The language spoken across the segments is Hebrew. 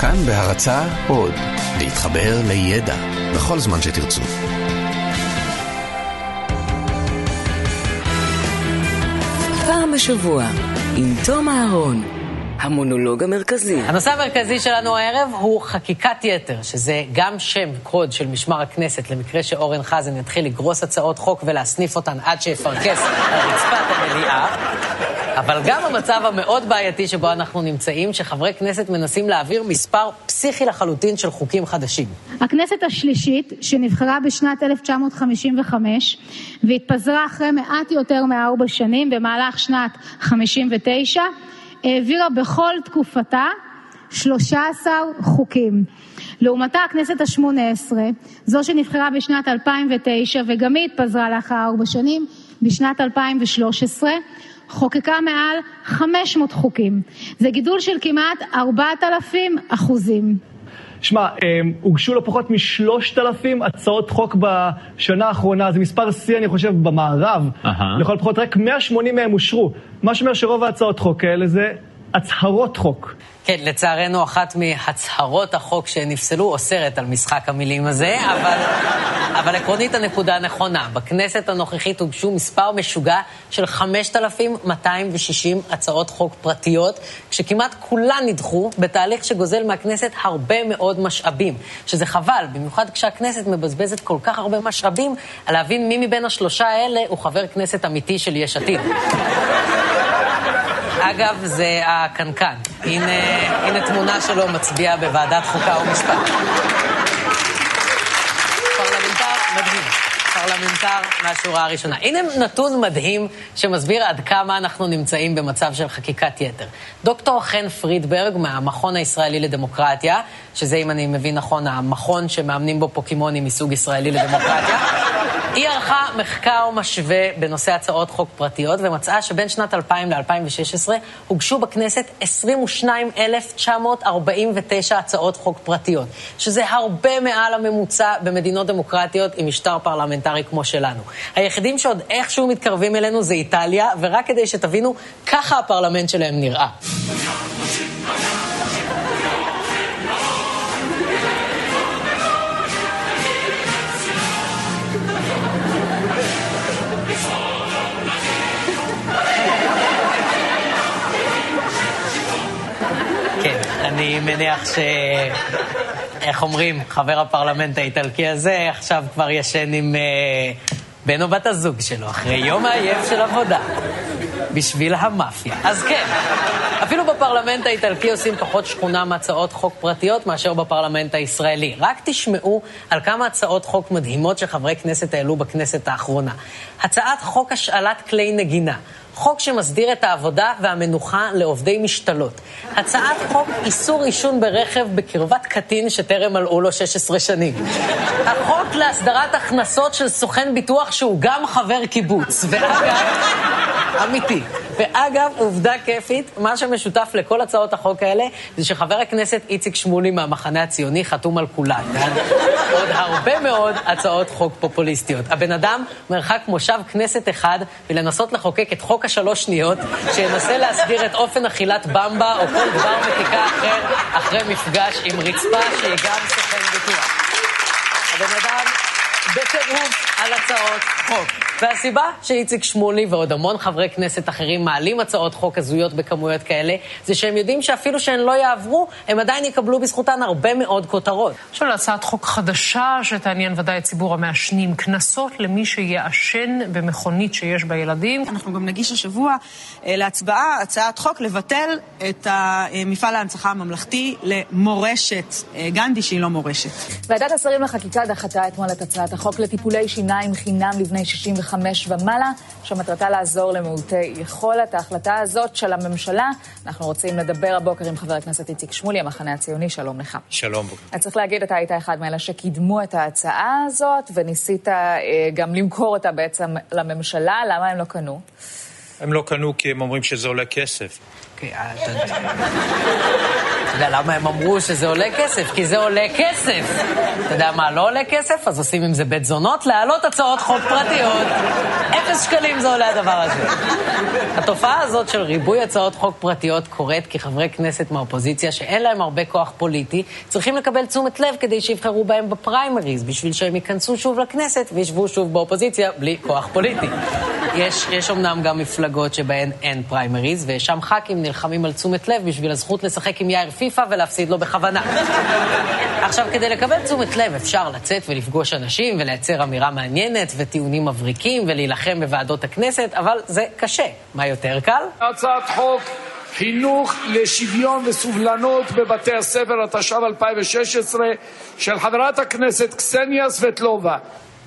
כאן בהרצה עוד, להתחבר לידע בכל זמן שתרצו. פעם בשבוע, עם תום אהרון, המונולוג המרכזי. הנושא המרכזי שלנו הערב הוא חקיקת יתר, שזה גם שם קוד של משמר הכנסת, למקרה שאורן חזן יתחיל לגרוס הצעות חוק ולהסניף אותן עד שיפרכס על רצפת המליאה. אבל גם המצב המאוד בעייתי שבו אנחנו נמצאים, שחברי כנסת מנסים להעביר מספר פסיכי לחלוטין של חוקים חדשים. הכנסת השלישית, שנבחרה בשנת 1955 והתפזרה אחרי מעט יותר מארבע שנים, במהלך שנת 59, העבירה בכל תקופתה 13 חוקים. לעומתה הכנסת השמונה עשרה, זו שנבחרה בשנת 2009 וגם היא התפזרה לאחר ארבע שנים, בשנת 2013, חוקקה מעל 500 חוקים. זה גידול של כמעט 4,000 אחוזים. שמע, הוגשו לא פחות משלושת אלפים הצעות חוק בשנה האחרונה, זה מספר שיא, אני חושב, במערב. Uh-huh. לכל פחות רק 180 מהם אושרו. מה שאומר שרוב ההצעות חוק האלה זה הצהרות חוק. כן, לצערנו אחת מהצהרות החוק שנפסלו אוסרת על משחק המילים הזה, אבל, אבל עקרונית הנקודה נכונה. בכנסת הנוכחית הוגשו מספר משוגע של 5,260 הצעות חוק פרטיות, כשכמעט כולן נדחו בתהליך שגוזל מהכנסת הרבה מאוד משאבים. שזה חבל, במיוחד כשהכנסת מבזבזת כל כך הרבה משאבים, על להבין מי מבין השלושה האלה הוא חבר כנסת אמיתי של יש עתיד. אגב, זה הקנקן. הנה, הנה תמונה שלו מצביע בוועדת חוקה ומשפט. פרלמנטר מדהים. פרלמנטר מהשורה הראשונה. הנה נתון מדהים שמסביר עד כמה אנחנו נמצאים במצב של חקיקת יתר. דוקטור חן פרידברג מהמכון הישראלי לדמוקרטיה, שזה, אם אני מבין נכון, המכון שמאמנים בו פוקימונים מסוג ישראלי לדמוקרטיה, היא ערכה מחקר משווה בנושא הצעות חוק פרטיות ומצאה שבין שנת 2000 ל-2016 הוגשו בכנסת 22,949 הצעות חוק פרטיות, שזה הרבה מעל הממוצע במדינות דמוקרטיות עם משטר פרלמנטרי כמו שלנו. היחידים שעוד איכשהו מתקרבים אלינו זה איטליה, ורק כדי שתבינו, ככה הפרלמנט שלהם נראה. אני מניח ש... איך אומרים, חבר הפרלמנט האיטלקי הזה עכשיו כבר ישן עם uh, בן או בת הזוג שלו, אחרי יום העייף של עבודה, בשביל המאפיה. אז כן, אפילו בפרלמנט האיטלקי עושים פחות שכונה מהצעות חוק פרטיות מאשר בפרלמנט הישראלי. רק תשמעו על כמה הצעות חוק מדהימות שחברי כנסת העלו בכנסת האחרונה. הצעת חוק השאלת כלי נגינה. חוק שמסדיר את העבודה והמנוחה לעובדי משתלות. הצעת חוק איסור עישון ברכב בקרבת קטין שטרם מלאו לו 16 שנים. החוק להסדרת הכנסות של סוכן ביטוח שהוא גם חבר קיבוץ. ואגב, אמיתי. ואגב, עובדה כיפית, מה שמשותף לכל הצעות החוק האלה זה שחבר הכנסת איציק שמולי מהמחנה הציוני חתום על כולן. עוד הרבה מאוד הצעות חוק פופוליסטיות. הבן אדם מרחק מושב כנסת אחד ולנסות לחוקק את חוק השלוש שניות, שינסה להסדיר את אופן אכילת במבה או כל דבר מתיקה אחר אחרי מפגש עם רצפה שהיא גם סוכן ביטוח. הבן אדם בטירוף על הצעות חוק. והסיבה שאיציק שמולי ועוד המון חברי כנסת אחרים מעלים הצעות חוק הזויות בכמויות כאלה, זה שהם יודעים שאפילו שהן לא יעברו, הם עדיין יקבלו בזכותן הרבה מאוד כותרות. עכשיו להצעת חוק חדשה שתעניין ודאי את ציבור המעשנים, קנסות למי שיעשן במכונית שיש בה ילדים. אנחנו גם נגיש השבוע אה, להצבעה הצעת חוק לבטל את מפעל ההנצחה הממלכתי למורשת אה, גנדי, שהיא לא מורשת. ועדת השרים לחקיקה דחתה אתמול את הצעת החוק לטיפולי שיניים חינם לבני 65 ומעלה, שמטרתה לעזור למעוטי יכולת. ההחלטה הזאת של הממשלה, אנחנו רוצים לדבר הבוקר עם חבר הכנסת איציק שמולי, המחנה הציוני, שלום לך. שלום. אני צריך להגיד, אתה היית אחד מאלה שקידמו את ההצעה הזאת, וניסית אה, גם למכור אותה בעצם לממשלה, למה הם לא קנו? הם לא קנו כי הם אומרים שזה עולה כסף. אתה יודע למה הם אמרו שזה עולה כסף? כי זה עולה כסף. אתה יודע מה לא עולה כסף? אז עושים עם זה בית זונות, להעלות הצעות חוק פרטיות. אפס שקלים זה עולה הדבר הזה. התופעה הזאת של ריבוי הצעות חוק פרטיות קורית כי חברי כנסת מהאופוזיציה, שאין להם הרבה כוח פוליטי, צריכים לקבל תשומת לב כדי שיבחרו בהם בפריימריז, בשביל שהם ייכנסו שוב לכנסת וישבו שוב באופוזיציה בלי כוח פוליטי. יש, יש אומנם גם מפלגות שבהן אין פריימריז, ושם ח"כים נלחמים על תשומת לב בשביל הזכות לשחק עם יאיר פיפא ולהפסיד לו בכוונה. עכשיו, כדי לקבל תשומת לב אפשר לצאת ולפגוש אנשים ולייצר אמירה מעניינת וטיעונים מבריקים ולהילחם בוועדות הכנסת, אבל זה קשה. מה יותר קל? הצעת חוק חינוך לשוויון וסובלנות בבתי הספר, התשע"ב 2016, של חברת הכנסת קסניה סבטלובה.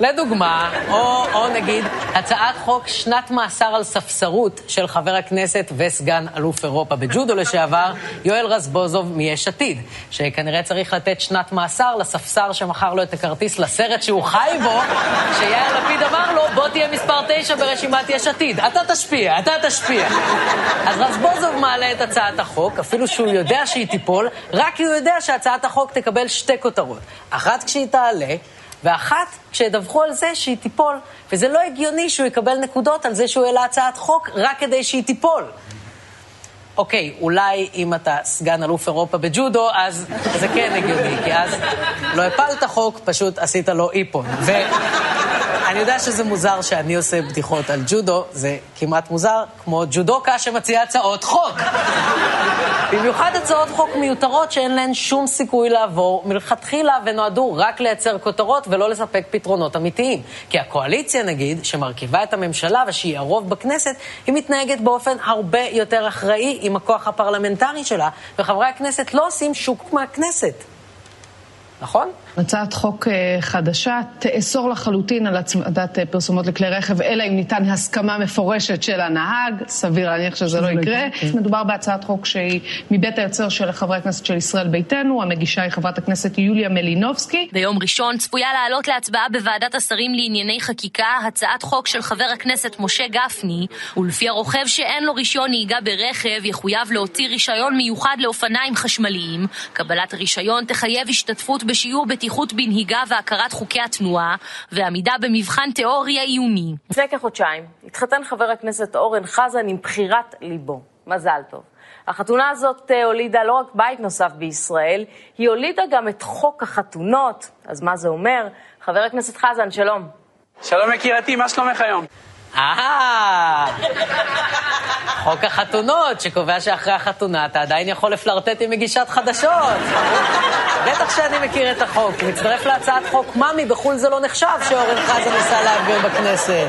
לדוגמה, או, או נגיד הצעת חוק שנת מאסר על ספסרות של חבר הכנסת וסגן אלוף אירופה בג'ודו לשעבר, יואל רזבוזוב מיש עתיד, שכנראה צריך לתת שנת מאסר לספסר שמכר לו את הכרטיס לסרט שהוא חי בו, שיאיר לפיד אמר לו, בוא תהיה מספר תשע ברשימת יש עתיד, אתה תשפיע, אתה תשפיע. אז רזבוזוב מעלה את הצעת החוק, אפילו שהוא יודע שהיא תיפול, רק כי הוא יודע שהצעת החוק תקבל שתי כותרות. אחת כשהיא תעלה, ואחת כשידווחו על זה שהיא תיפול. וזה לא הגיוני שהוא יקבל נקודות על זה שהוא העלה הצעת חוק רק כדי שהיא תיפול. אוקיי, אולי אם אתה סגן אלוף אירופה בג'ודו, אז זה כן הגיוני, כי אז לא הפלת חוק, פשוט עשית לו איפון. ואני יודע שזה מוזר שאני עושה בדיחות על ג'ודו, זה כמעט מוזר, כמו ג'ודוקה שמציע הצעות חוק. במיוחד הצעות חוק מיותרות שאין להן שום סיכוי לעבור מלכתחילה ונועדו רק לייצר כותרות ולא לספק פתרונות אמיתיים. כי הקואליציה, נגיד, שמרכיבה את הממשלה ושהיא הרוב בכנסת, היא מתנהגת באופן הרבה יותר אחראי עם הכוח הפרלמנטרי שלה, וחברי הכנסת לא עושים שוק מהכנסת. נכון? הצעת חוק אה, חדשה תאסור לחלוטין על הצמדת אה, פרסומות לכלי רכב, אלא אם ניתן הסכמה מפורשת של הנהג, סביר להניח שזה לא יקרה. מדובר בהצעת חוק שהיא מבית היוצר של חברי הכנסת של ישראל ביתנו, המגישה היא חברת הכנסת יוליה מלינובסקי. ביום ראשון צפויה לעלות להצבעה בוועדת השרים לענייני חקיקה הצעת חוק של חבר הכנסת משה גפני, ולפי הרוכב שאין לו רישיון נהיגה ברכב יחויב להוציא רישיון מיוחד לאופניים חשמליים. קבלת הרישיון תחייב השתתפות בשיעור בטיחות בנהיגה והכרת חוקי התנועה, ועמידה במבחן תיאוריה עיוני. לפני כחודשיים התחתן חבר הכנסת אורן חזן עם בחירת ליבו. מזל טוב. החתונה הזאת אה, הולידה לא רק בית נוסף בישראל, היא הולידה גם את חוק החתונות. אז מה זה אומר? חבר הכנסת חזן, שלום. שלום יקירתי, מה שלומך היום? אה, חוק החתונות, שקובע שאחרי החתונה אתה עדיין יכול לפלרטט עם מגישת חדשות. בטח שאני מכיר את החוק. מצטרף להצעת חוק מאמי, בחו"ל זה לא נחשב שאורן חזן ניסה להעביר בכנסת.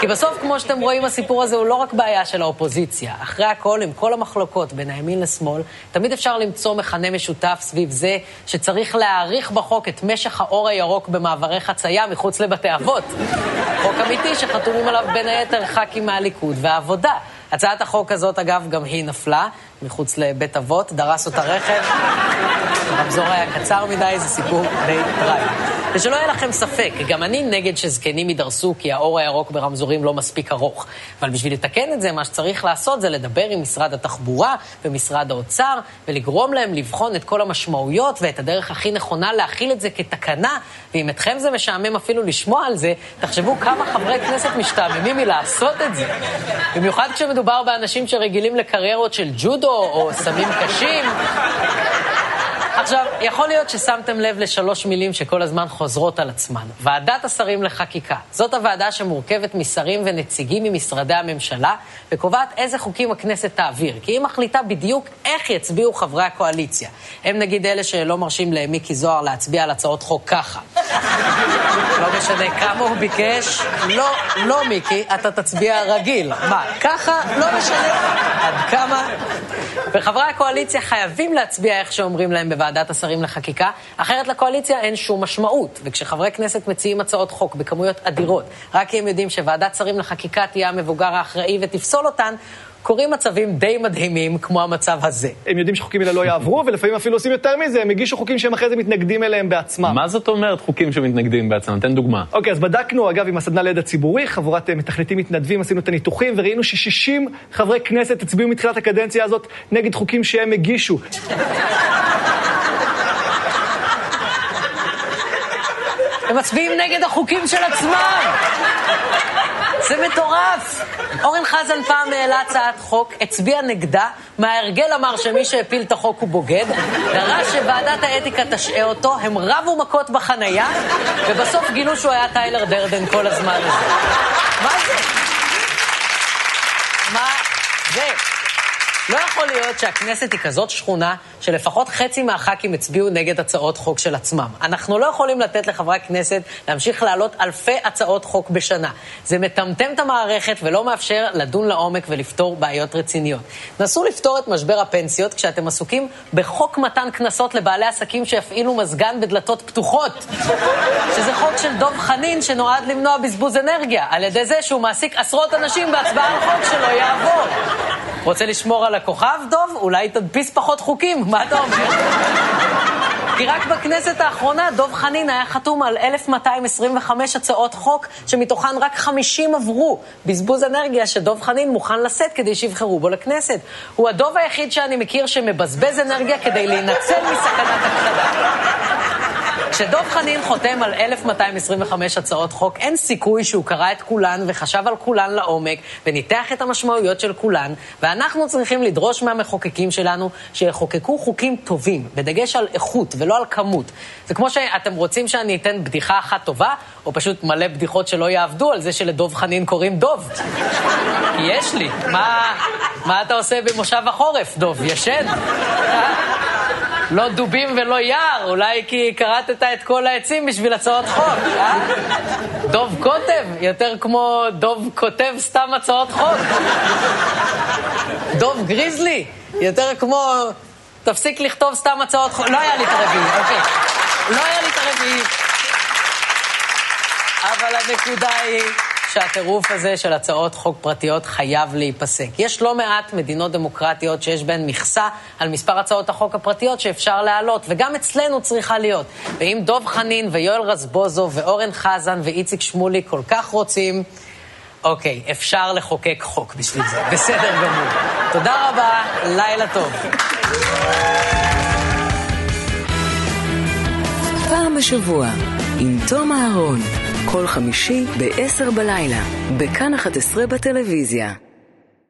כי בסוף, כמו שאתם רואים, הסיפור הזה הוא לא רק בעיה של האופוזיציה. אחרי הכל, עם כל המחלוקות בין הימין לשמאל, תמיד אפשר למצוא מכנה משותף סביב זה שצריך להאריך בחוק את משך האור הירוק במעברי חצייה מחוץ לבתי אבות. חוק אמיתי שחתומים עליו בין היתר ח"כים מהליכוד והעבודה. הצעת החוק הזאת, אגב, גם היא נפלה מחוץ לבית אבות, דרס אותה רכב, הרמזור היה קצר מדי, זה סיפור די טראי. ושלא יהיה לכם ספק, גם אני נגד שזקנים יידרסו כי האור הירוק ברמזורים לא מספיק ארוך. אבל בשביל לתקן את זה, מה שצריך לעשות זה לדבר עם משרד התחבורה ומשרד האוצר, ולגרום להם לבחון את כל המשמעויות ואת הדרך הכי נכונה להכיל את זה כתקנה, ואם אתכם זה משעמם אפילו לשמוע על זה, תחשבו כמה חברי כנסת משתעממים מלעשות את זה. במיוחד כשמדובר באנשים שרגילים לקריירות של ג'ודו או סמים קשים. עכשיו, יכול להיות ששמתם לב לשלוש מילים שכל הזמן חוזרות על עצמן. ועדת השרים לחקיקה. זאת הוועדה שמורכבת משרים ונציגים ממשרדי הממשלה, וקובעת איזה חוקים הכנסת תעביר. כי היא מחליטה בדיוק איך יצביעו חברי הקואליציה. הם נגיד אלה שלא מרשים למיקי זוהר להצביע על הצעות חוק ככה. לא משנה כמה הוא ביקש, לא, לא מיקי, אתה תצביע רגיל. מה, ככה? לא משנה עד כמה. וחברי הקואליציה חייבים להצביע איך שאומרים להם בוועדת השרים לחקיקה, אחרת לקואליציה אין שום משמעות. וכשחברי כנסת מציעים הצעות חוק בכמויות אדירות, רק כי הם יודעים שוועדת שרים לחקיקה תהיה המבוגר האחראי ותפסול אותן, קורים מצבים די מדהימים, כמו המצב הזה. הם יודעים שחוקים האלה לא יעברו, ולפעמים אפילו עושים יותר מזה, הם הגישו חוקים שהם אחרי זה מתנגדים אליהם בעצמם. מה זאת אומרת חוקים שמתנגדים בעצמם? תן דוגמה. אוקיי, אז בדקנו, אגב, עם הסדנה לידע ציבורי, חבורת אה, מתכנתים מתנדבים, עשינו את הניתוחים, וראינו ש-60 חברי כנסת הצביעו מתחילת הקדנציה הזאת נגד חוקים שהם הגישו. הם מצביעים נגד החוקים של עצמם! זה מטורף! אורן חזן פעם העלה הצעת חוק, הצביע נגדה, מההרגל אמר שמי שהפיל את החוק הוא בוגד, דרש שוועדת האתיקה תשעה אותו, הם רבו מכות בחנייה, ובסוף גילו שהוא היה טיילר דרדן כל הזמן הזה. מה זה? מה זה? לא יכול להיות שהכנסת היא כזאת שכונה שלפחות חצי מהח"כים הצביעו נגד הצעות חוק של עצמם. אנחנו לא יכולים לתת לחברי הכנסת להמשיך להעלות אלפי הצעות חוק בשנה. זה מטמטם את המערכת ולא מאפשר לדון לעומק ולפתור בעיות רציניות. נסו לפתור את משבר הפנסיות כשאתם עסוקים בחוק מתן קנסות לבעלי עסקים שיפעילו מזגן בדלתות פתוחות. שזה חוק של דב חנין שנועד למנוע בזבוז אנרגיה, על ידי זה שהוא מעסיק עשרות אנשים בהצבעה על חוק שלא יעבור. רוצה לשמור על הכוכב, דוב? אולי תדפיס פחות חוקים, מה אתה אומר? כי רק בכנסת האחרונה דב חנין היה חתום על 1,225 הצעות חוק, שמתוכן רק 50 עברו. בזבוז אנרגיה שדב חנין מוכן לשאת כדי שיבחרו בו לכנסת. הוא הדוב היחיד שאני מכיר שמבזבז אנרגיה כדי להינצל מסכנת הכחדה. כשדב חנין חותם על 1,225 הצעות חוק, אין סיכוי שהוא קרא את כולן וחשב על כולן לעומק, וניתח את המשמעויות של כולן, ואנחנו צריכים לדרוש מהמחוקקים שלנו שיחוקקו חוקים טובים, בדגש על איכות ולא על כמות. זה כמו שאתם רוצים שאני אתן בדיחה אחת טובה, או פשוט מלא בדיחות שלא יעבדו על זה שלדב חנין קוראים דוב. כי יש לי. מה, מה אתה עושה במושב החורף, דוב? ישן? לא דובים ולא יער, אולי כי כרתת את כל העצים בשביל הצעות חוק, אה? דוב כותב, יותר כמו דוב כותב סתם הצעות חוק. דוב גריזלי, יותר כמו תפסיק לכתוב סתם הצעות חוק. לא היה לי את הרביעי, אוקיי. לא היה לי את הרביעי. אבל הנקודה היא... שהטירוף הזה של הצעות חוק פרטיות חייב להיפסק. יש לא מעט מדינות דמוקרטיות שיש בהן מכסה על מספר הצעות החוק הפרטיות שאפשר להעלות, וגם אצלנו צריכה להיות. ואם דב חנין ויואל רזבוזוב ואורן חזן ואיציק שמולי כל כך רוצים, אוקיי, אפשר לחוקק חוק בשביל זה. בסדר גמור. תודה רבה, לילה טוב. פעם בשבוע, עם תום אהרון. כל חמישי ב-10 בלילה, בכאן 11 בטלוויזיה.